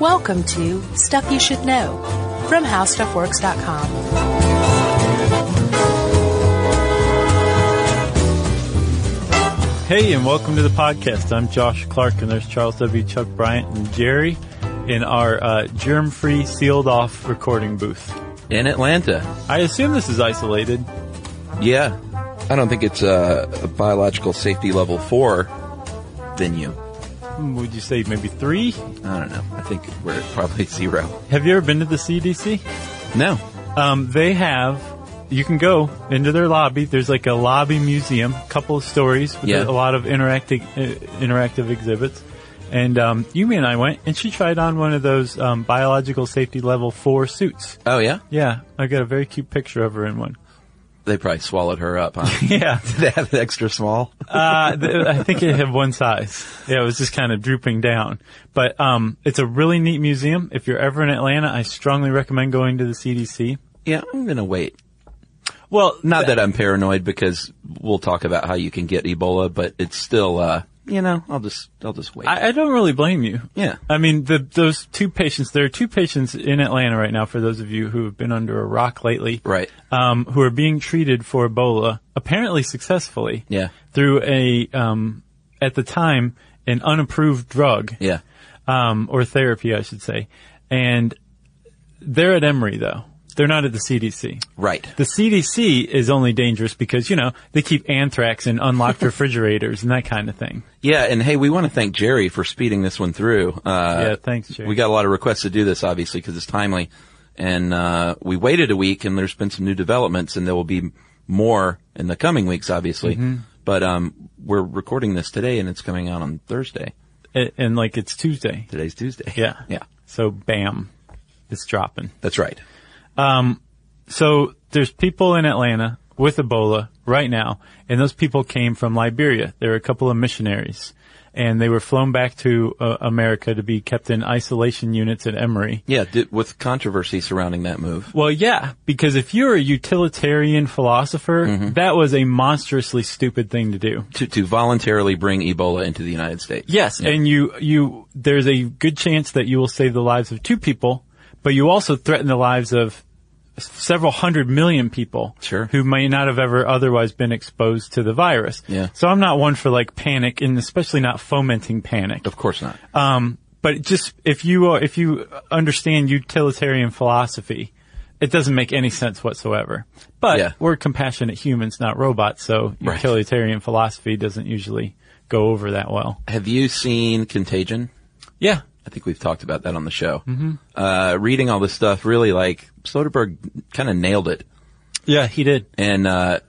Welcome to Stuff You Should Know from HowStuffWorks.com. Hey, and welcome to the podcast. I'm Josh Clark, and there's Charles W. Chuck Bryant and Jerry in our uh, germ-free, sealed-off recording booth in Atlanta. I assume this is isolated. Yeah, I don't think it's a, a biological safety level four venue. Would you say maybe three? I don't know. I think we're at probably zero. Have you ever been to the CDC? No. Um, they have. You can go into their lobby. There's like a lobby museum, couple of stories with Yeah. a lot of interactive uh, interactive exhibits. And um, Yumi and I went, and she tried on one of those um, biological safety level four suits. Oh yeah, Yeah, I got a very cute picture of her in one. They probably swallowed her up. Huh? Yeah, Did they have it extra small? uh, th- I think it had one size. Yeah, it was just kind of drooping down. But um, it's a really neat museum. If you're ever in Atlanta, I strongly recommend going to the CDC. Yeah, I'm gonna wait. Well, Not that I'm paranoid because we'll talk about how you can get Ebola, but it's still, uh, you know, I'll just, I'll just wait. I, I don't really blame you. Yeah. I mean, the, those two patients, there are two patients in Atlanta right now, for those of you who have been under a rock lately. Right. Um, who are being treated for Ebola, apparently successfully. Yeah. Through a, um, at the time, an unapproved drug. yeah. Um, or therapy, I should say. And they're at Emory though. They're not at the CDC. Right. The CDC is only dangerous because, you know, they keep anthrax in unlocked refrigerators and that kind of thing. Yeah, and hey, we want to thank Jerry for speeding this one through. Uh, yeah, thanks, Jerry. We got a lot of requests to do this, obviously, because it's timely. And uh, we waited a week, and there's been some new developments, and there will be more in the coming weeks, obviously. Mm-hmm. But um, we're recording this today, and it's coming out on Thursday. and, and like it's Tuesday. Today's Tuesday. Yeah. Yeah, So bam, it's dropping. that's right. So there's people in Atlanta with Ebola right now, and those people came from Liberia. There were a couple of missionaries, and they were flown back to uh, America to be kept in isolation units at Emory. Yeah, di- with controversy surrounding that move. Well, yeah, because if you're a utilitarian philosopher, Mm-hmm. that was a monstrously stupid thing to do. To, to voluntarily bring Ebola into the United States. Yes, and you you there's a good chance that you will save the lives of two people, but you also threaten the lives of several hundred million people Sure. who may not have ever otherwise been exposed to the virus. Yeah. So I'm not one for like panic and especially not fomenting panic. Of course not. Um, but just if you uh, if you understand utilitarian philosophy, it doesn't make any sense whatsoever. But Yeah. we're compassionate humans, not robots, so Right. utilitarian philosophy doesn't usually go over that well. Have you seen Contagion? Yeah. I think we've talked about that on the show. Mm-hmm. Uh, reading all this stuff, really like Soderbergh kind of nailed it. Yeah, he did. And uh,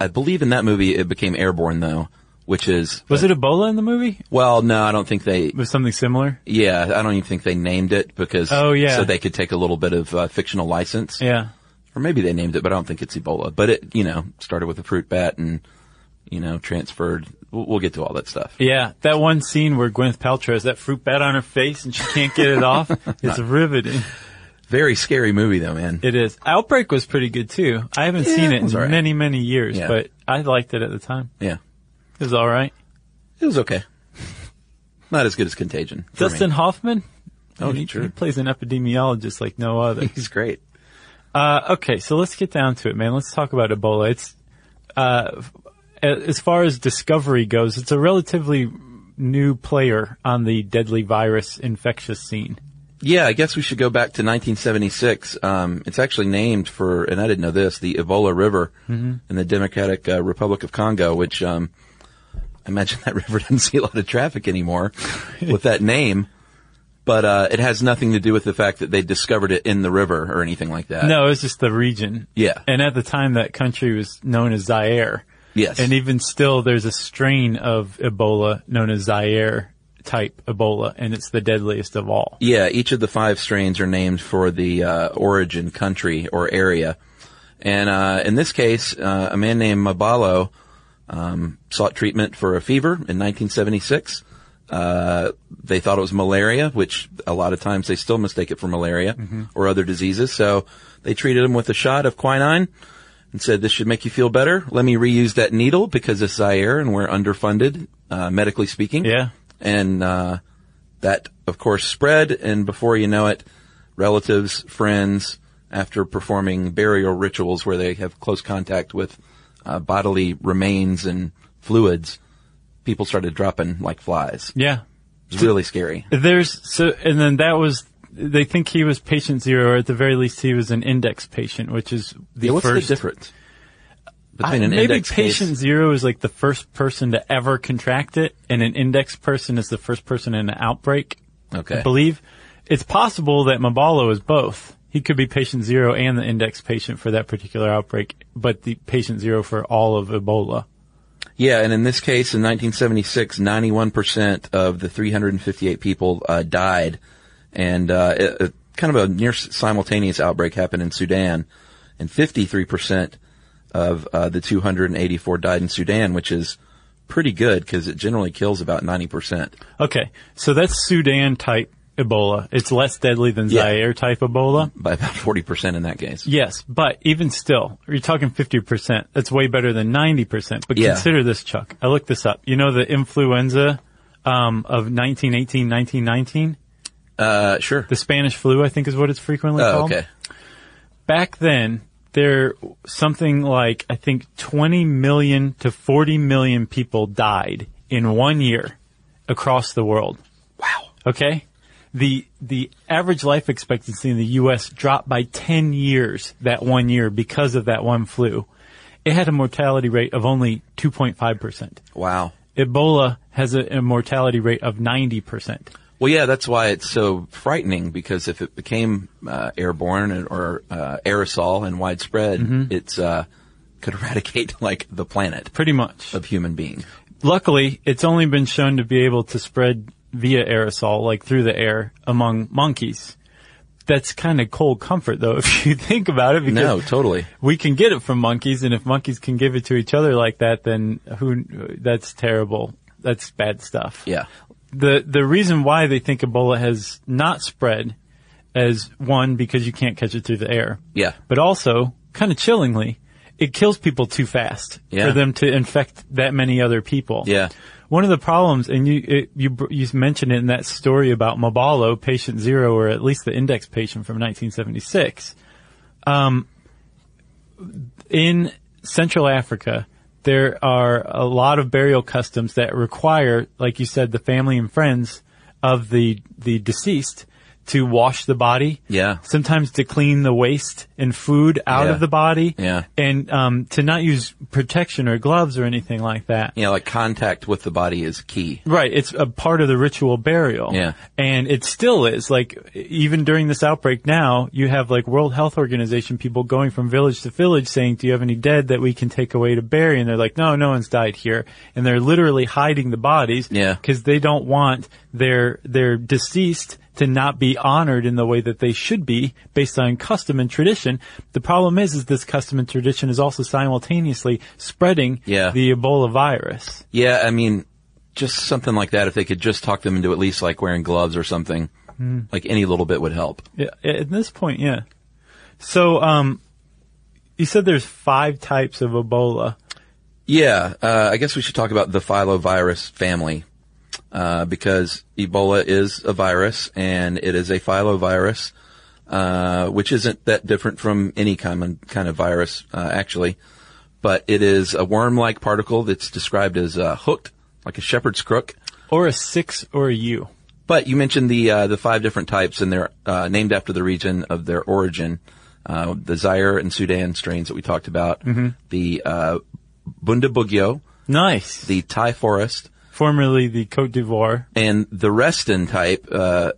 I believe in that movie it became Airborne though, which is Was it Ebola in the movie? well, no, I don't think they. Was something similar? Yeah, I don't even think they named it because Oh, yeah. so they could take a little bit of uh, fictional license, Yeah. or maybe they named it, but I don't think it's Ebola. But it, you know, started with a fruit bat and you know transferred. We'll, we'll get to all that stuff. Yeah, that one scene where Gwyneth Paltrow has that fruit bat on her face and she can't get it off. It's riveting. Very scary movie though, man. It is. Outbreak was pretty good too. I haven't Yeah, seen it it in right. many, many years, Yeah. but I liked it at the time. yeah, It was alright. it was okay. Not as good as Contagion. Dustin me. Hoffman? Oh, he, sure. he plays an epidemiologist like no other. He's great. Uh, okay, so let's get down to it, man. Let's talk about Ebola. It's, uh, as far as discovery goes, it's a relatively new player on the deadly virus infectious scene. Yeah, I guess we should go back to 1976. Um, it's actually named for, and I didn't know this, the Ebola River in the Democratic uh, Republic of Congo, which um, I imagine that river doesn't see a lot of traffic anymore with that name. But uh, it has nothing to do with the fact that they discovered it in the river or anything like that. No, it was just the region. Yeah. And at the time, that country was known as Zaire. Yes. And even still, there's a strain of Ebola known as Zaire type Ebola, and it's the deadliest of all. Yeah, each of the five strains are named for the uh, origin country or area. And uh, in this case, uh, a man named Mabalo um, sought treatment for a fever in 1976. Uh, they thought it was malaria, which a lot of times they still mistake it for malaria or other diseases. So they treated him with a shot of quinine and said, this should make you feel better. Let me reuse that needle because it's Zaire and we're underfunded, uh, medically speaking. Yeah. And, uh, that of course spread and before you know it, relatives, friends, after performing burial rituals where they have close contact with, uh, bodily remains and fluids, people started dropping like flies. Yeah. It was really scary. There's so, and then that was. They think he was patient zero, or at the very least, he was an index patient, which is the Yeah, what's first. the difference between I- an maybe index patient case? zero is like the first person to ever contract it, and an index person is the first person in an outbreak. Okay. I believe it's possible that Mabalo is both. He could be patient zero and the index patient for that particular outbreak, but the patient zero for all of Ebola. Yeah, and in this case, in 1976, 91% of the 358 people uh, died, and uh, it, it- kind of a near simultaneous outbreak happened in Sudan, and 53% of uh, the 284 died in Sudan, which is pretty good because it generally kills about 90%. Okay, so that's Sudan type Ebola. It's less deadly than Yeah. Zaire type Ebola. By about 40% in that case. Yes, but even still, you're talking 50%. That's way better than 90%. But Yeah. consider this, Chuck. I looked this up. You know the influenza um, of 1918, 1919? Uh, sure. The Spanish flu, I think is what it's frequently Oh, called. okay. Back then, there something like, I think 20 million to 40 million people died in one year across the world. Wow. Okay? The, the average life expectancy in the U.S. dropped by 10 years that one year because of that one flu. It had a mortality rate of only 2.5%. Wow. Ebola has a, a mortality rate of 90%. Well, yeah, that's why it's so frightening because if it became uh, airborne or uh, aerosol and widespread, it's uh, could eradicate like the planet Pretty much. of human beings. Luckily, it's only been shown to be able to spread via aerosol, like through the air, among monkeys. That's kind of cold comfort, though, if you think about it, because No, totally. we can get it from monkeys, and if monkeys can give it to each other like that, then who? That's terrible. That's bad stuff. Yeah. The the reason why they think Ebola has not spread as one because you can't catch it through the air, Yeah. but also kind of chillingly, it kills people too fast Yeah. for them to infect that many other people. Yeah. One of the problems, and you it, you you mentioned it in that story about Mabalo, patient zero, or at least the index patient from 1976. Um, in Central Africa, there are a lot of burial customs that require, like you said, the family and friends of the the deceased to wash the body. Yeah. Sometimes to clean the waste and food out Yeah. of the body. Yeah. And um, to not use protection or gloves or anything like that. Yeah, like contact with the body is key. Right. It's a part of the ritual burial. Yeah. And it still is. Like, even during this outbreak now, you have like World Health Organization people going from village to village saying, do you have any dead that we can take away to bury? And they're like, no, no one's died here. And they're literally hiding the bodies. Yeah. Cause they don't want their, their deceased to not be honored in the way that they should be based on custom and tradition. The problem is, is this custom and tradition is also simultaneously spreading Yeah. the Ebola virus. Yeah, I mean, just something like that. If they could just talk them into at least like wearing gloves or something, like any little bit would help. Yeah, at this point, yeah. So, um, you said there's five types of Ebola. Yeah, uh, I guess we should talk about the filovirus family, uh, because Ebola is a virus and it is a filovirus, uh, which isn't that different from any common kind of virus, uh, actually. But it is a worm-like particle that's described as uh, hooked, like a shepherd's crook. Or a six or a U. but you mentioned the uh, the five different types, and they're uh, named after the region of their origin. Uh, the Zaire and Sudan strains that we talked about, Mm-hmm. the uh, Bundibugyo, Nice. the Tai forest, Formerly the Cote d'Ivoire. and the Reston type, uh,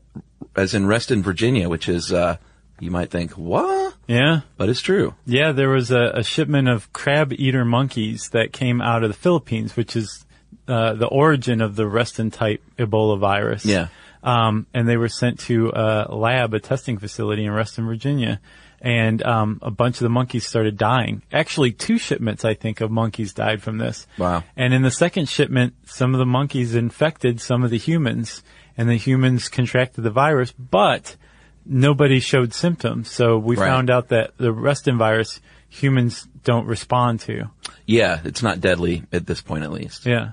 as in Reston, Virginia, which is uh, you might think what, Yeah. but it's true. Yeah, there was a, a shipment of crab eater monkeys that came out of the Philippines, which is uh, the origin of the Reston type Ebola virus. Yeah. Um, and they were sent to a lab, a testing facility in Reston, Virginia. And um, a bunch of the monkeys started dying. Actually, two shipments, I think, of monkeys died from this. Wow. And in the second shipment, some of the monkeys infected some of the humans, and the humans contracted the virus, but nobody showed symptoms. So we Right. found out that the Reston virus humans don't respond to. Yeah, it's not deadly at this point, at least, Yeah.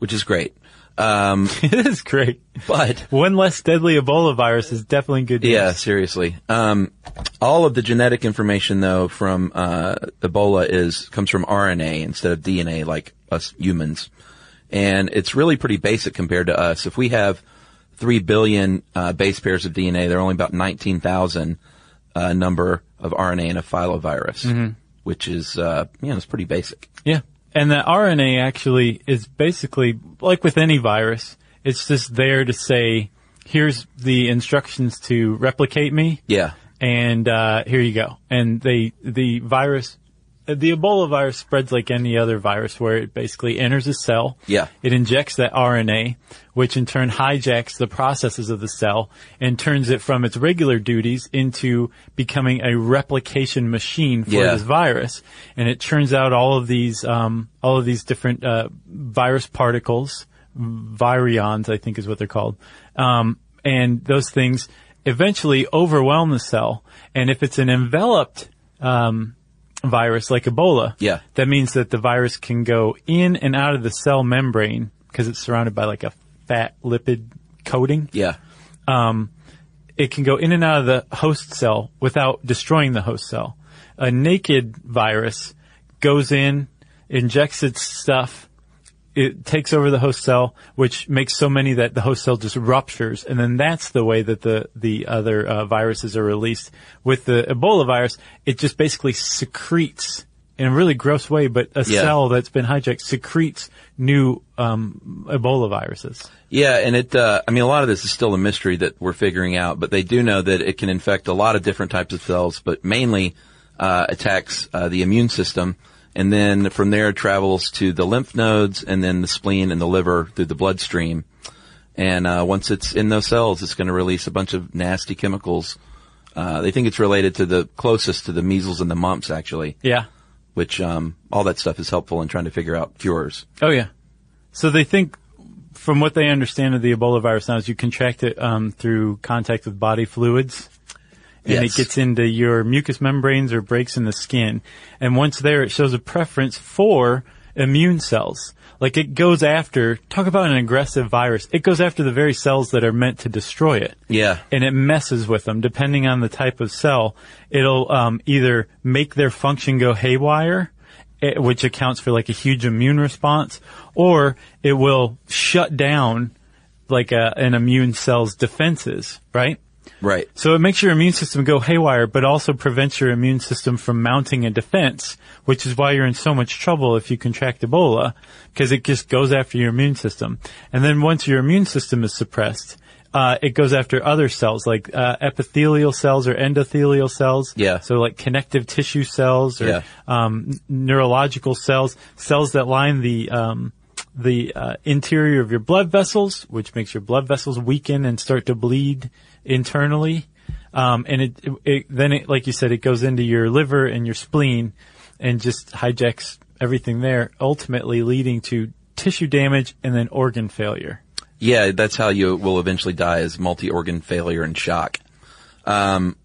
which is great. Um, it is great. but One less deadly Ebola virus is definitely good news. Yeah, seriously. Um, all of the genetic information though from uh, Ebola is comes from RNA instead of DNA, like us humans, and it's really pretty basic compared to us. If we have three billion uh, base pairs of DNA, there are only about nineteen thousand uh, number of RNA in a filovirus, which is uh, you know it's pretty basic. Yeah. And the RNA actually is basically like with any virus, it's just there to say, here's the instructions to replicate me. Yeah, and uh, here you go. And they the virus, the Ebola virus spreads like any other virus, where it basically enters a cell. Yeah. It injects that RNA, which in turn hijacks the processes of the cell and turns it from its regular duties into becoming a replication machine for Yeah. this virus. And it churns out all of these um, all of these different uh, virus particles, virions, I think is what they're called. Um, and those things eventually overwhelm the cell. And if it's an enveloped um, virus like Ebola, Yeah. that means that the virus can go in and out of the cell membrane because it's surrounded by like a fat lipid coating. yeah, um, It can go in and out of the host cell without destroying the host cell. A naked virus goes in, injects its stuff, it takes over the host cell, which makes so many that the host cell just ruptures, and then that's the way that the the other uh, viruses are released. With the Ebola virus, it just basically secretes in a really gross way, but a Yeah. cell that's been hijacked secretes new um, Ebola viruses. Yeah, and it, uh, I mean, a lot of this is still a mystery that we're figuring out, but they do know that it can infect a lot of different types of cells, but mainly, uh, attacks, uh, the immune system. And then from there it travels to the lymph nodes and then the spleen and the liver through the bloodstream. And, uh, once it's in those cells, it's going to release a bunch of nasty chemicals. Uh, they think it's related to the closest to the measles and the mumps, actually, Yeah. which, um, all that stuff is helpful in trying to figure out cures. Oh yeah. So they think, from what they understand of the Ebola virus now, is you contract it um, through contact with body fluids, and Yes. it gets into your mucous membranes or breaks in the skin. And once there, it shows a preference for immune cells. Like it goes after, talk about an aggressive virus. It goes after the very cells that are meant to destroy it Yeah. and it messes with them depending on the type of cell. It'll um, either make their function go haywire, eh, which accounts for like a huge immune response, or it will shut down like a, an immune cell's defenses, right? Right. So it makes your immune system go haywire, but also prevents your immune system from mounting a defense, which is why you're in so much trouble if you contract Ebola, because it just goes after your immune system. And then once your immune system is suppressed, uh, it goes after other cells like uh, epithelial cells or endothelial cells. Yeah. So like connective tissue cells or Yeah. um, neurological cells, cells that line the um, the uh, interior of your blood vessels, which makes your blood vessels weaken and start to bleed internally. Um, and it, it, it then it, like you said, it goes into your liver and your spleen and just hijacks everything there, ultimately leading to tissue damage and then organ failure. Yeah, that's how you will eventually die is multi-organ failure and shock. Um,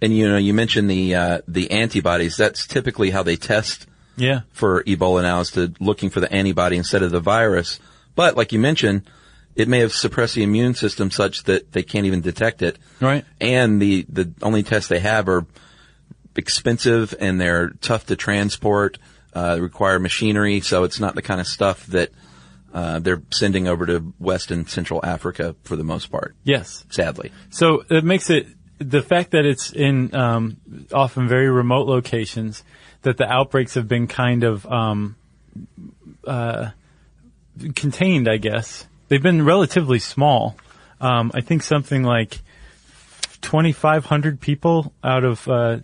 and you know, you mentioned the, uh, the antibodies. That's typically how they test Yeah. for Ebola now is to looking for the antibody instead of the virus. But like you mentioned, it may have suppressed the immune system such that they can't even detect it. Right. And the, the only tests they have are expensive and they're tough to transport, uh, require machinery. So it's not the kind of stuff that, uh, they're sending over to West and Central Africa for the most part. Yes. Sadly. So it makes it the fact that it's in um, often very remote locations that the outbreaks have been kind of um, uh, contained. I guess they've been relatively small. Um, I think something like 2,500 people out of uh,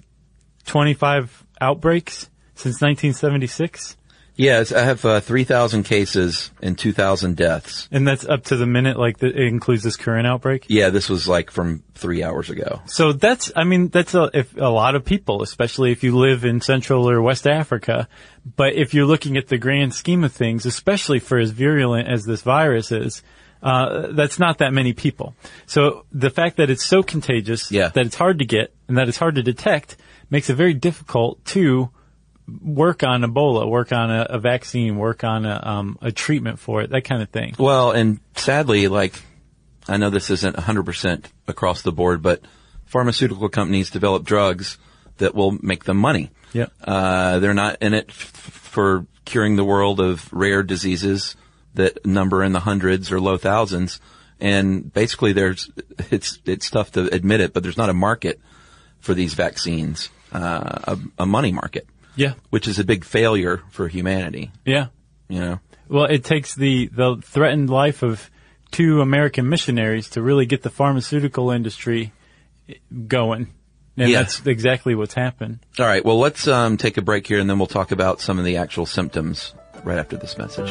25 outbreaks since 1976. Yes, I have uh, 3,000 cases and 2,000 deaths. And that's up to the minute, like the, it includes this current outbreak? Yeah, this was like from three hours ago. So that's, I mean, that's a, if, a lot of people, especially if you live in Central or West Africa. But if you're looking at the grand scheme of things, especially for as virulent as this virus is, uh, that's not that many people. So the fact that it's so contagious, Yeah. that it's hard to get, and that it's hard to detect, makes it very difficult to work on Ebola, work on a, a vaccine, work on a, um, a treatment for it, that kind of thing. Well, and sadly, like, I know this isn't 100% across the board, but pharmaceutical companies develop drugs that will make them money. Yep. Uh, they're not in it f- for curing the world of rare diseases that number in the hundreds or low thousands. And basically there's, it's, it's tough to admit it, but there's not a market for these vaccines, uh, a, a money market, Yeah. which is a big failure for humanity, Yeah. you know? Well, it takes the, the threatened life of two American missionaries to really get the pharmaceutical industry going. And Yeah. that's exactly what's happened. All right. Well, let's um, take a break here, and then we'll talk about some of the actual symptoms right after this message.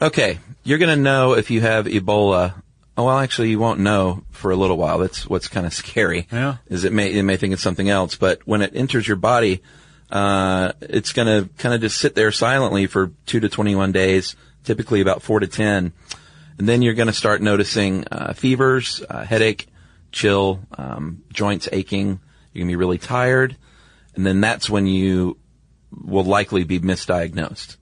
Okay, you're going to know if you have Ebola. Oh, well, actually, you won't know for a little while. That's what's kind of scary. Yeah. Is it may it may think it's something else, but when it enters your body, uh, it's going to kind of just sit there silently for two to 21 days, typically about four to 10. And then you're going to start noticing uh, fevers, uh, headache, chill, um, joints aching. You're going to be really tired. And then that's when you will likely be misdiagnosed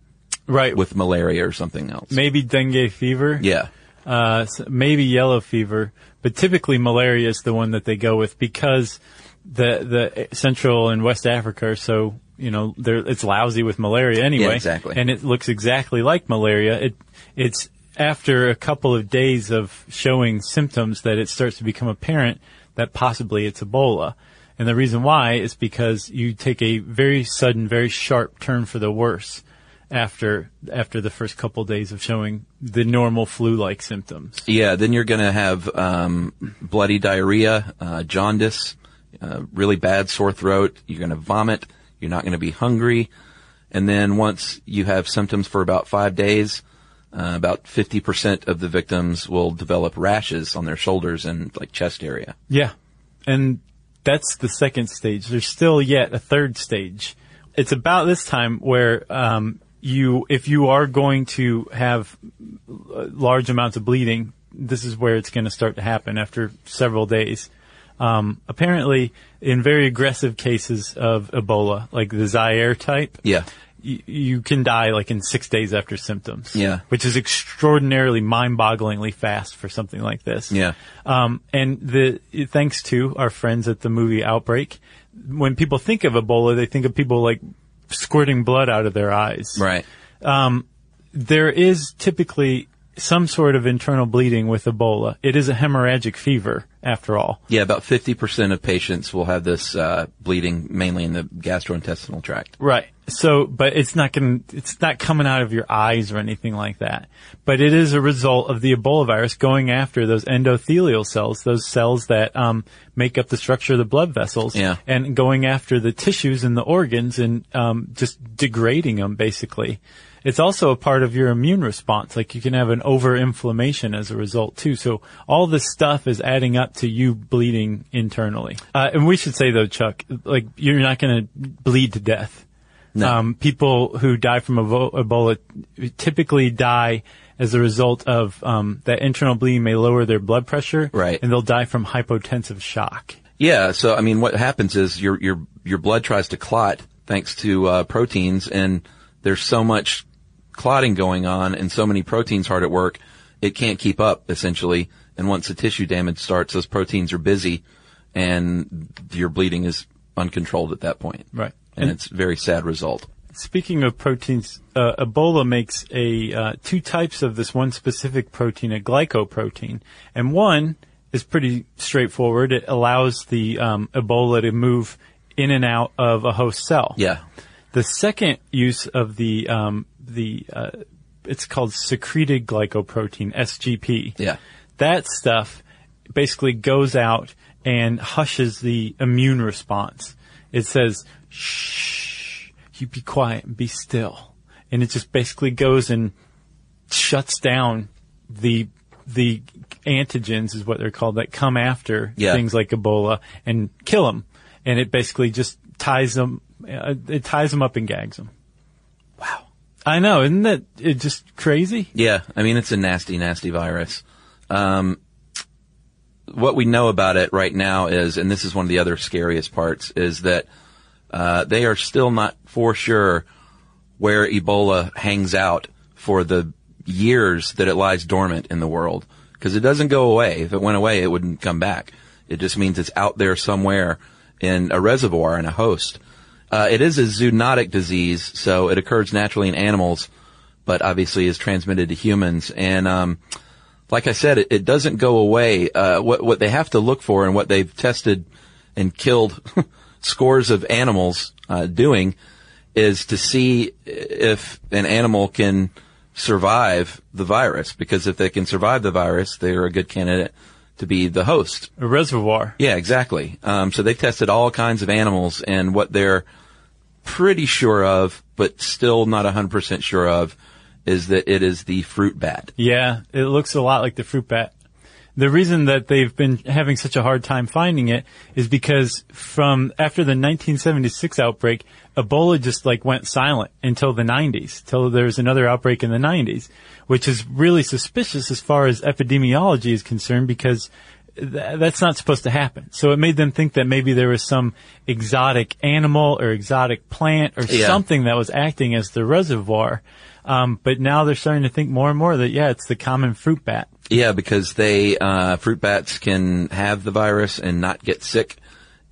Right. with malaria or something else. maybe dengue fever. Yeah. uh, maybe yellow fever, but typically malaria is the one that they go with because the the Central and West Africa are so you know they're it's lousy with malaria anyway. Yeah, exactly. And it looks exactly like malaria. It it's after a couple of days of showing symptoms that it starts to become apparent that possibly it's Ebola. And the reason why is because you take a very sudden, very sharp turn for the worse after after the first couple days of showing the normal flu-like symptoms. Yeah, then you're going to have um, bloody diarrhea, uh, jaundice, uh, really bad sore throat. You're going to vomit. You're not going to be hungry. And then once you have symptoms for about five days, uh, about 50% of the victims will develop rashes on their shoulders and like chest area. Yeah. And that's the second stage. There's still yet a third stage. It's about this time where, um, you, if you are going to have uh, large amounts of bleeding, this is where it's going to start to happen after several days. Um, apparently, in very aggressive cases of Ebola, like the Zaire type, Yeah. You can die like in six days after symptoms. Yeah. Which is extraordinarily mind-bogglingly fast for something like this. Yeah. Um, and the, thanks to our friends at the movie Outbreak, when people think of Ebola, they think of people like squirting blood out of their eyes. Right. There is typically some sort of internal bleeding with Ebola. It is a hemorrhagic fever, after all. Yeah, about 50% of patients will have this uh, bleeding mainly in the gastrointestinal tract. Right. So, but it's not going it's not coming out of your eyes or anything like that. But it is a result of the Ebola virus going after those endothelial cells, those cells that, um, make up the structure of the blood vessels. Yeah. And going after the tissues and the organs and, um, just degrading them basically. It's also a part of your immune response. Like you can have an overinflammation as a result too. So all this stuff is adding up to you bleeding internally. Uh, and we should say though, Chuck, like you're not going to bleed to death. No. Um, people who die from Ebola typically die as a result of um, that internal bleeding may lower their blood pressure, Right. And they'll die from hypotensive shock. Yeah, so I mean, what happens is your your your blood tries to clot thanks to uh, proteins, and there's so much clotting going on, and so many proteins hard at work, it can't keep up essentially. And once the tissue damage starts, those proteins are busy, and your bleeding is uncontrolled at that point. Right. and it's a very sad result. Speaking of proteins, uh, Ebola makes a uh, two types of this one specific protein, a glycoprotein, and one is pretty straightforward. It allows the um, Ebola to move in and out of a host cell. Yeah, The second use of the um, the uh, it's called secreted glycoprotein (SGP). yeah, That stuff basically goes out and hushes the immune response. It says, "Shh, you be quiet and be still," and it just basically goes and shuts down the the antigens is what they're called that come after Yeah. things like Ebola and kill them. And it basically just ties them. Uh, it ties them up and gags them. I know, isn't that it just crazy? yeah. I mean, it's a nasty, nasty virus. Um, what we know about it right now is, and this is one of the other scariest parts, is that uh, they are still not for sure where Ebola hangs out for the years that it lies dormant in the world. Because it doesn't go away. If it went away, it wouldn't come back. It just means it's out there somewhere in a reservoir in a host. Uh, it is a zoonotic disease, so it occurs naturally in animals, but obviously is transmitted to humans. And um, like I said, it, it doesn't go away. Uh, what what they have to look for and what they've tested and killed scores of animals uh, doing is to see if an animal can survive the virus. Because if they can survive the virus, they're a good candidate to be the host. A reservoir. Yeah, exactly. Um, so they've tested all kinds of animals, and what they're pretty sure of, but still not 100% sure of, is that it is the fruit bat. Yeah, it looks a lot like the fruit bat. The reason that they've been having such a hard time finding it is because from after the 1976 outbreak, Ebola just like went silent until the 90s, till there was another outbreak in the 90s, which is really suspicious as far as epidemiology is concerned because th- that's not supposed to happen. So it made them think that maybe there was some exotic animal or exotic plant or Yeah. something that was acting as the reservoir. Um, but now they're starting to think more and more that yeah, it's the common fruit bat. Yeah, because they uh, fruit bats can have the virus and not get sick,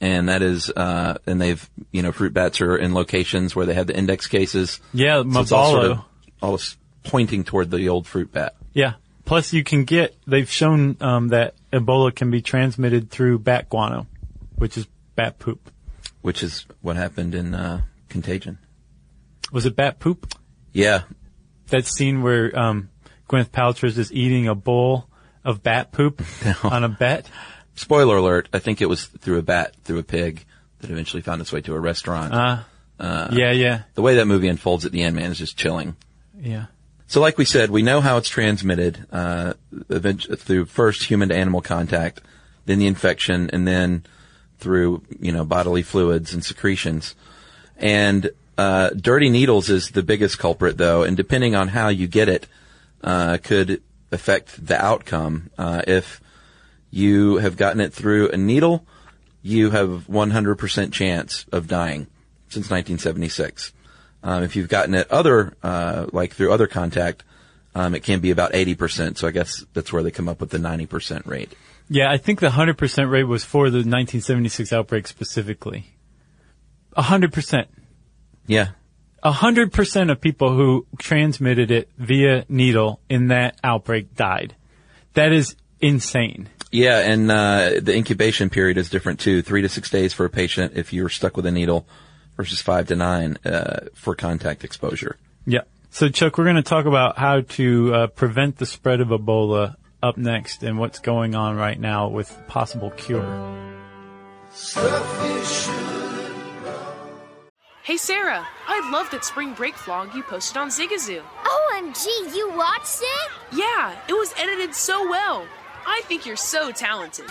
and that is, uh, and they've you know fruit bats are in locations where they have the index cases. Yeah, So it's all sort of all pointing toward the old fruit bat. Yeah. Plus, you can get. They've shown um, that Ebola can be transmitted through bat guano, which is bat poop. which is what happened in uh, Contagion. Was it bat poop? Yeah, That scene where um, Gwyneth Paltrow is eating a bowl of bat poop on a bet. spoiler alert, I think it was through a bat, through a pig, that eventually found its way to a restaurant. Uh, yeah, yeah, the way that movie unfolds at the end, man, is just chilling. yeah. So, like we said, we know how it's transmitted uh, through first human to animal contact, then the infection, and then through you know bodily fluids and secretions. And uh, dirty needles is the biggest culprit, though, and depending on how you get it, uh, could affect the outcome. Uh, if you have gotten it through a needle, you have 100% chance of dying since 1976. Um, if you've gotten it other, uh, like through other contact, um, it can be about 80%. So I guess that's where they come up with the 90% rate. Yeah, I think the 100% rate was for the 1976 outbreak specifically. 100%. Yeah. 100% of people who transmitted it via needle in that outbreak died. That is insane. Yeah, and uh, the incubation period is different too. Three to six days for a patient if you're stuck with a needle, versus five to nine uh, for contact exposure. Yeah. So Chuck, we're going to talk about how to uh, prevent the spread of Ebola up next and what's going on right now with possible cure. Hey Sarah, I love that spring break vlog you posted on Zigazoo. OMG, you watched it? Yeah, it was edited so well. I think you're so talented.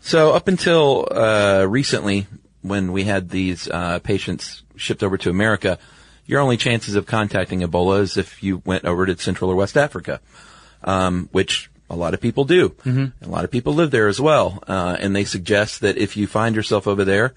So up until uh, recently, when we had these uh, patients shipped over to America, your only chances of contacting Ebola is if you went over to Central or West Africa, um, which a lot of people do. Mm-hmm. A lot of people live there as well, uh, and they suggest that if you find yourself over there,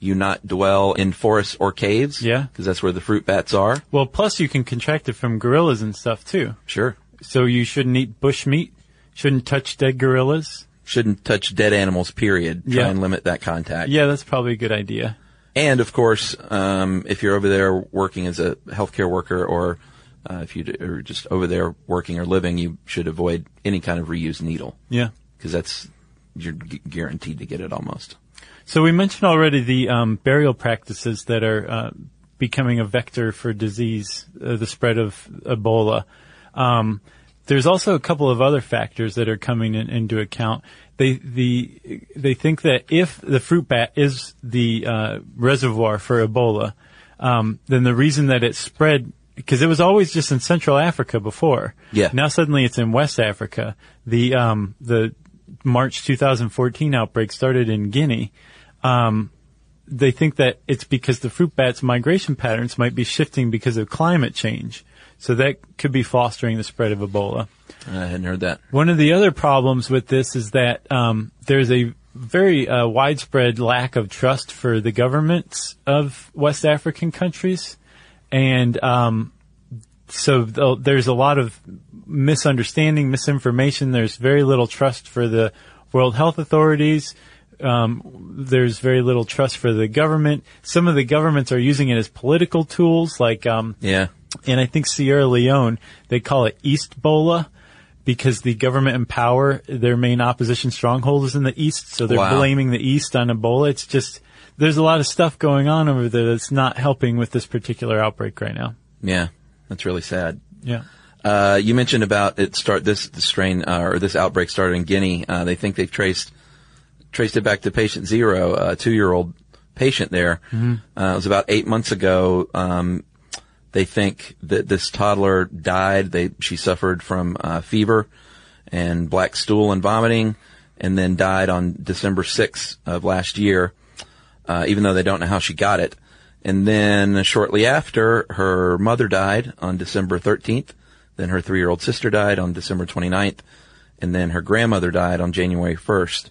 you not dwell in forests or caves. Yeah. because that's where the fruit bats are. Well, plus you can contract it from gorillas and stuff too. Sure, So you shouldn't eat bush meat. Shouldn't touch dead gorillas. shouldn't touch dead animals. Period. Try Yeah. and limit that contact. Yeah, that's probably a good idea. And of course, um, if you're over there working as a healthcare worker, or uh, if you are just over there working or living, you should avoid any kind of reused needle Yeah. because that's you're gu- guaranteed to get it almost. So we mentioned already the um, burial practices that are uh, becoming a vector for disease, uh, the spread of Ebola. Um, there's also a couple of other factors that are coming in, into account. They the they think that if the fruit bat is the uh, reservoir for Ebola, um, then the reason that it spread because it was always just in Central Africa before. Yeah. Now suddenly it's in West Africa. The um, the March 2014 outbreak started in Guinea. Um, they think that it's because the fruit bat's migration patterns might be shifting because of climate change. So that could be fostering the spread of Ebola. I hadn't heard that. One of the other problems with this is that um, there's a very uh, widespread lack of trust for the governments of West African countries, and um, so th- there's a lot of misunderstanding, misinformation. There's very little trust for the World Health Authorities. Um, there's very little trust for the government. Some of the governments are using it as political tools, like um, Yeah. And I think Sierra Leone, they call it East Bola because the government in power, their main opposition stronghold is in the East. So they're Wow. blaming the East on Ebola. It's just, there's a lot of stuff going on over there that's not helping with this particular outbreak right now. Yeah. That's really sad. Yeah. Uh, you mentioned about it start this strain uh, or this outbreak started in Guinea. Uh, they think they've traced traced it back to patient zero, a two year old patient there. Uh, it was about eight months ago. Um, they think that this toddler died. They she suffered from uh, fever and black stool and vomiting, and then died on December sixth of last year. Uh, even though they don't know how she got it. And then shortly after, her mother died on December 13th. Then her three-year-old sister died on December 29th. And then her grandmother died on January 1st.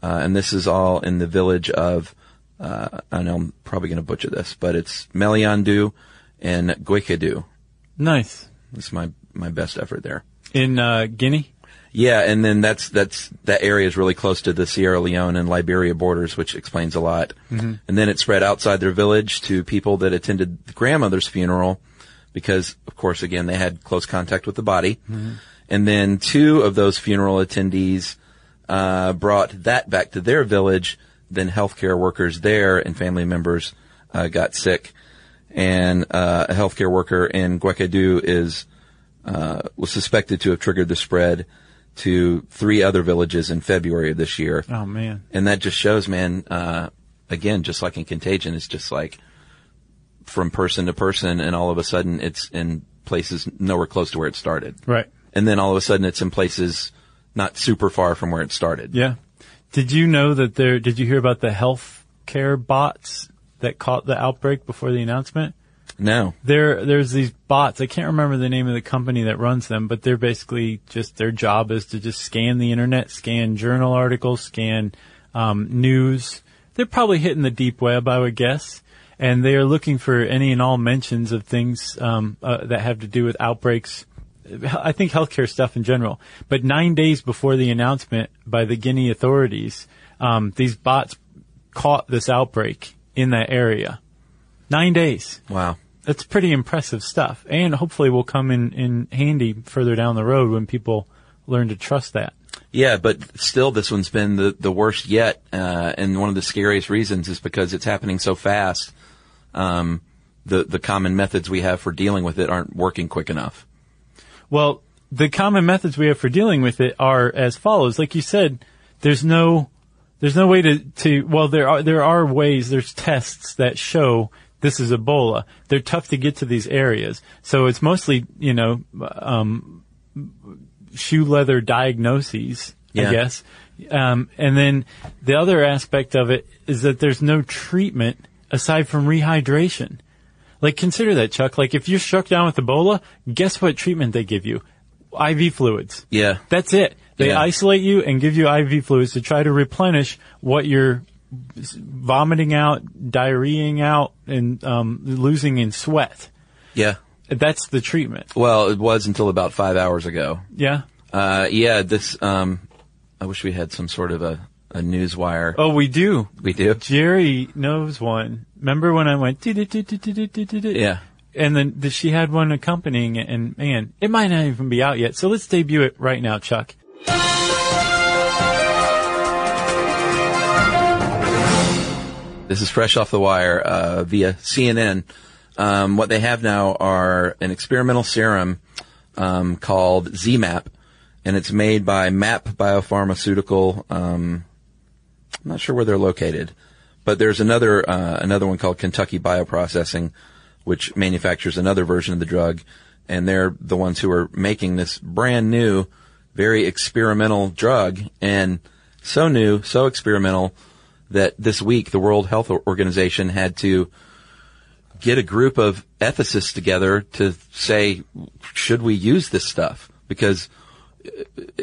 Uh, and this is all in the village of, uh, I know I'm probably going to butcher this, but it's Meliandou and Guéckédou. Nice. That's my, my best effort there. In, uh, Guinea? Yeah, and then that's that's that area is really close to the Sierra Leone and Liberia borders, which explains a lot. And then it spread outside their village to people that attended the grandmother's funeral, because of course, again, they had close contact with the body. And then two of those funeral attendees uh, brought that back to their village. Then healthcare workers there and family members uh, got sick, and uh, a healthcare worker in Guéckédou is uh, was suspected to have triggered the spread to three other villages in February of this year. Oh man. And that just shows, man, uh, again, just like in Contagion, it's just like from person to person and all of a sudden it's in places nowhere close to where it started. Right. And then all of a sudden it's in places not super far from where it started. Yeah. Did you know that there, did you hear about the health care bots that caught the outbreak before the announcement? No. there there's these bots. I can't remember the name of the company that runs them, but they're basically just their job is to just scan the internet, scan journal articles, scan um, news. They're probably hitting the deep web, I would guess, and they are looking for any and all mentions of things um, uh, that have to do with outbreaks. I think healthcare stuff in general. But nine days before the announcement by the Guinea authorities, um, these bots caught this outbreak in that area. Nine days Wow. that's pretty impressive stuff, and hopefully will come in, in handy further down the road when people learn to trust that. Yeah, but still, this one's been the, the worst yet, uh, and one of the scariest reasons is because it's happening so fast. Um, the the common methods we have for dealing with it aren't working quick enough. Well, the common methods we have for dealing with it are as follows. Like you said, there's no, there's no way to, to, well, there are, there are ways, there's tests that show this is Ebola. They're tough to get to these areas. So it's mostly, you know, um, shoe leather diagnoses, Yeah. I guess. Um, and then the other aspect of it is that there's no treatment aside from rehydration. Like consider that, Chuck. Like if you're struck down with Ebola, guess what treatment they give you? IV fluids. Yeah. That's it. They Yeah. isolate you and give you IV fluids to try to replenish what you're vomiting out, diarrheaing out, and um, losing in sweat. Yeah. That's the treatment. Well, it was until about five hours ago. Yeah. Uh, yeah, this, um, I wish we had some sort of a, a news wire. Oh, we do. We do? Jerry knows one. Remember when I went? Yeah. And then the, she had one accompanying it, and man, it might not even be out yet. So let's debut it right now, Chuck. This is fresh off the wire uh, via CNN. Um, what they have now are an experimental serum um, called ZMapp, and it's made by Mapp Biopharmaceutical. Um, I'm not sure where they're located, but there's another uh, another one called Kentucky Bioprocessing, which manufactures another version of the drug, and they're the ones who are making this brand new, very experimental drug, and so new, so experimental that this week the World Health Organization had to get a group of ethicists together to say, should we use this stuff? Because uh,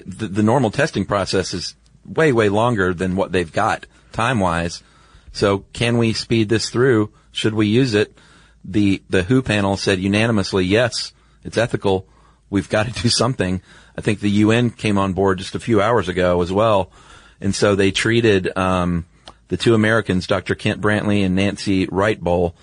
the, the normal testing process is way, way longer than what they've got time wise. So can we speed this through? Should we use it? the the WHO panel said unanimously, yes, it's ethical. We've got to do something. I think the UN came on board just a few hours ago as well, and so they treated um, the two Americans, Dr. Kent Brantly and Nancy Writebol.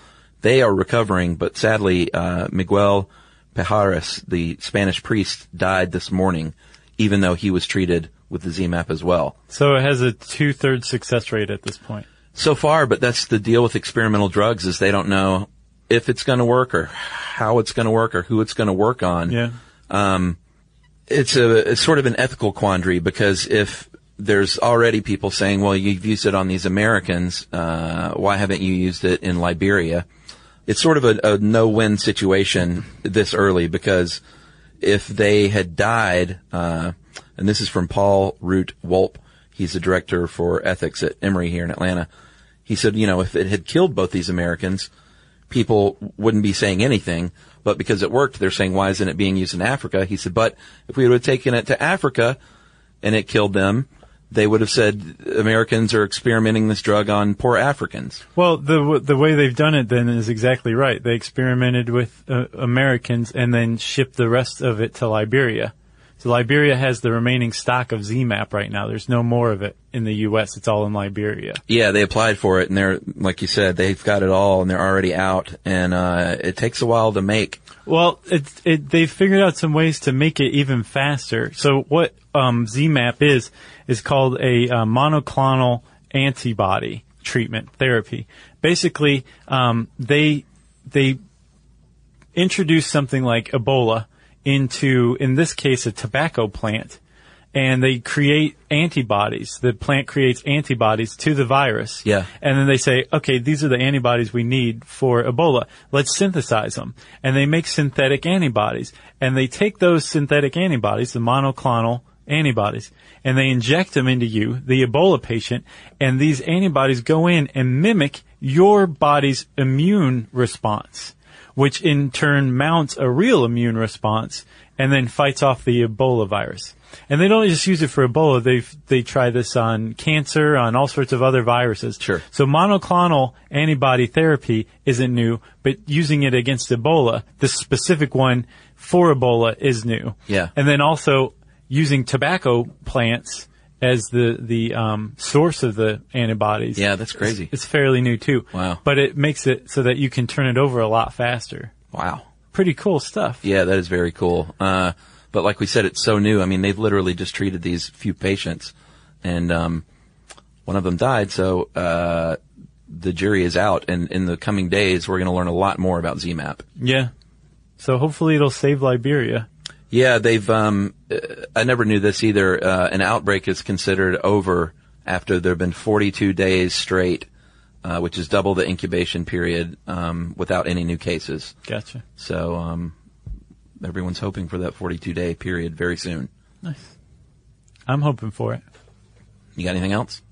They are recovering, but sadly, uh, Miguel Pajares, the Spanish priest, died this morning, even though he was treated with the ZMapp as well. So it has a two thirds success rate at this point. So far, but that's the deal with experimental drugs is they don't know if it's going to work or how it's going to work or who it's going to work on. Yeah. Um, it's a it's sort of an ethical quandary because if there's already people saying, well, you've used it on these Americans, uh, why haven't you used it in Liberia? It's sort of a, a no-win situation this early because if they had died, uh, and this is from Paul Root Wolpe, he's the director for ethics at Emory here in Atlanta. He said, you know, if it had killed both these Americans, people wouldn't be saying anything. But because it worked, they're saying, why isn't it being used in Africa? He said, but if we would have taken it to Africa and it killed them, they would have said Americans are experimenting this drug on poor Africans. Well, the the way they've done it then is exactly right. They experimented with uh, Americans and then shipped the rest of it to Liberia. So Liberia has the remaining stock of ZMapp right now. There's no more of it in the U.S. It's all in Liberia. Yeah, they applied for it, and they're like you said, they've got it all, and they're already out, and uh, it takes a while to make. Well, it, it, they've figured out some ways to make it even faster. So what um, ZMapp is is called a uh, monoclonal antibody treatment therapy. Basically, um, they they introduce something like Ebola into, in this case, a tobacco plant, and they create antibodies. The plant creates antibodies to the virus. Yeah. And then they say, okay, these are the antibodies we need for Ebola. Let's synthesize them. And they make synthetic antibodies. And they take those synthetic antibodies, the monoclonal antibodies, and they inject them into you, the Ebola patient, and these antibodies go in and mimic your body's immune response, which in turn mounts a real immune response and then fights off the Ebola virus. And they don't just use it for Ebola. They they try this on cancer, on all sorts of other viruses. Sure. So monoclonal antibody therapy isn't new, but using it against Ebola, this specific one for Ebola is new. Yeah. And then also using tobacco plants as the the um, source of the antibodies. Yeah, that's crazy. It's, it's fairly new too. Wow. But it makes it so that you can turn it over a lot faster. Wow. Pretty cool stuff. Yeah, that is very cool. Uh, but like we said, it's so new. I mean, they've literally just treated these few patients, and um, one of them died. So uh, the jury is out, and in the coming days, we're going to learn a lot more about ZMapp. Yeah. So hopefully it'll save Liberia. Yeah, they've. Um, uh, I never knew this either. Uh, an outbreak is considered over after there have been 42 days straight, uh, which is double the incubation period um, without any new cases. Gotcha. So um, everyone's hoping for that 42 day period very soon. Nice. I'm hoping for it. You got anything else?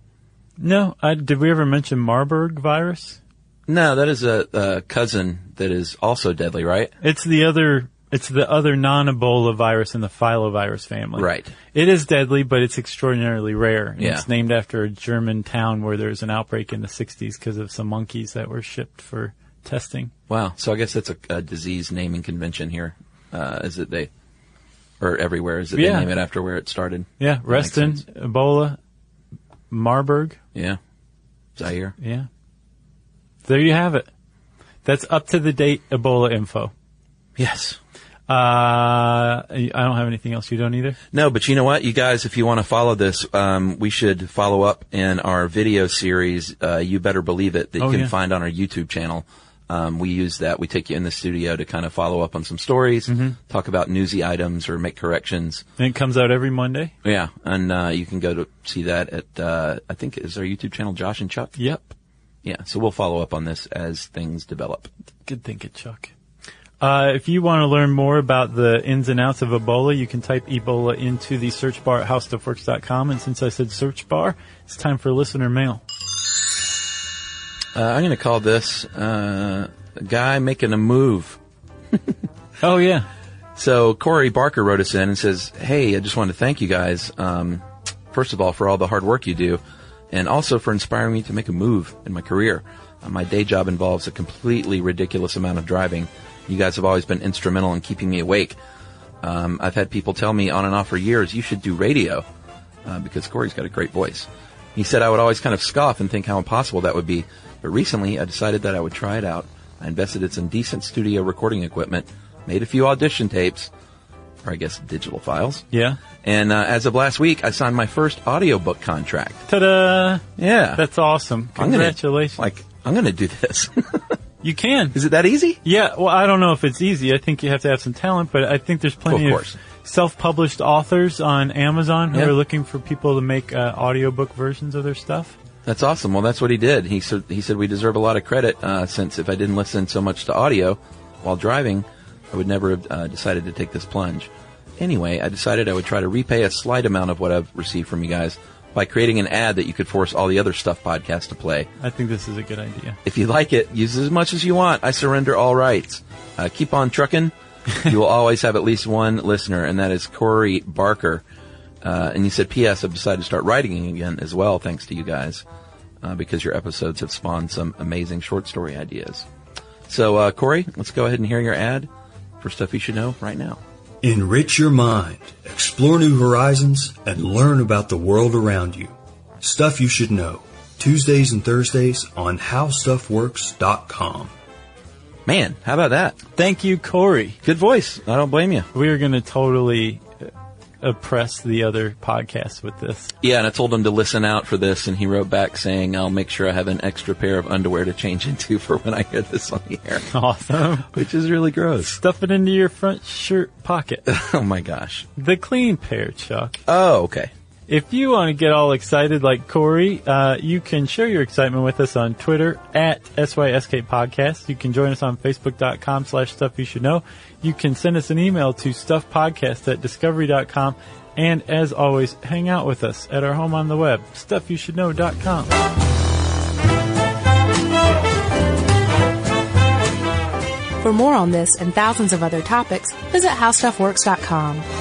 No, I, did we ever mention Marburg virus? No, that is a, a cousin that is also deadly, right? It's the other. It's the other non-Ebola virus in the filovirus family. Right. It is deadly, but it's extraordinarily rare. Yeah. It's named after a German town where there was an outbreak in the 60s because of some monkeys that were shipped for testing. Wow. So I guess that's a, a disease naming convention here. Uh, is it they, or everywhere? Is it Yeah. they name it after where it started? Yeah, makes Reston. Ebola, Marburg. Yeah. Zaire. Yeah. There you have it. That's up to the date Ebola info. Yes. Uh, I don't have anything else. You don't either? No, but you know what, you guys, if you want to follow this, um, we should follow up in our video series. Uh, you better believe it that you Oh, can yeah. find on our YouTube channel. Um, we use that. We take you in the studio to kind of follow up on some stories, Mm-hmm. talk about newsy items or make corrections. And it comes out every Monday? Yeah, and uh, you can go to see that at uh, I think is our YouTube channel Josh and Chuck. Yep. Yeah, so we'll follow up on this as things develop. Good thinking, Chuck. Uh, if you want to learn more about the ins and outs of Ebola, you can type Ebola into the search bar at howstuffworks.com. And since I said search bar, it's time for listener mail. Uh, I'm going to call this uh, a guy making a move. Oh, yeah. So Corey Barker wrote us in and says, "Hey, I just wanted to thank you guys. Um, first of all, for all the hard work you do, and also for inspiring me to make a move in my career. Uh, my day job involves a completely ridiculous amount of driving. You guys have always been instrumental in keeping me awake. Um, I've had people tell me on and off for years, you should do radio, uh, because Corey's got a great voice. He said I would always kind of scoff and think how impossible that would be, but recently I decided that I would try it out. I invested in some decent studio recording equipment, made a few audition tapes, or I guess digital files. Yeah. And uh, as of last week, I signed my first audiobook contract. Ta-da! Yeah. That's awesome. I'm gonna- Congratulations. like, I'm going to do this. you can. Is it that easy? Yeah, well, I don't know if it's easy. I think you have to have some talent, but I think there's plenty Of of, self-published authors on Amazon who Yeah. are looking for people to make uh, audiobook versions of their stuff. That's awesome. Well, that's what he did. He said he said we deserve a lot of credit uh, since if I didn't listen so much to audio while driving, I would never have uh, decided to take this plunge. Anyway, I decided I would try to repay a slight amount of what I've received from you guys by creating an ad that you could force all the other stuff podcasts to play. I think this is a good idea. If you like it, use it as much as you want. I surrender all rights. Uh, keep on trucking. you will always have at least one listener, and that is Corey Barker. Uh, and you said, P.S. I've decided to start writing again as well, thanks to you guys, uh, because your episodes have spawned some amazing short story ideas. So, uh, Corey, let's go ahead and hear your ad for stuff you should know right now. Enrich your mind, explore new horizons, and learn about the world around you. Stuff you should know. Tuesdays and Thursdays on HowStuffWorks.com. Man, how about that? Thank you, Corey. Good voice. I don't blame you. We are going to totally oppress the other podcasts with this. Yeah, and I told him to listen out for this, and he wrote back saying, I'll make sure I have an extra pair of underwear to change into for when I hear this on the air. Awesome. Which is really gross. Stuff it into your front shirt pocket. Oh my gosh. the clean pair, Chuck. Oh, okay. If you want to get all excited like Corey, uh, you can share your excitement with us on Twitter at SYSK Podcast. You can join us on Facebook.com slash Stuff You Should Know. You can send us an email to StuffPodcast at Discovery.com. And as always, hang out with us at our home on the web, StuffYouShouldKnow.com. For more on this and thousands of other topics, visit HowStuffWorks.com.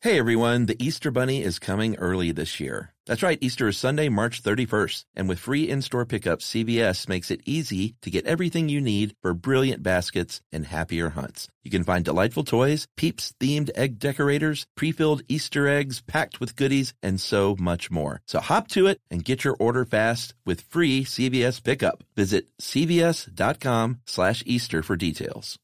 Hey everyone, the Easter Bunny is coming early this year. That's right, Easter is Sunday, March 31st. And with free in-store pickup, CVS makes it easy to get everything you need for brilliant baskets and happier hunts. You can find delightful toys, Peeps themed egg decorators, pre-filled Easter eggs packed with goodies, and so much more. So hop to it and get your order fast with free CVS pickup. Visit cvs.com slash Easter for details.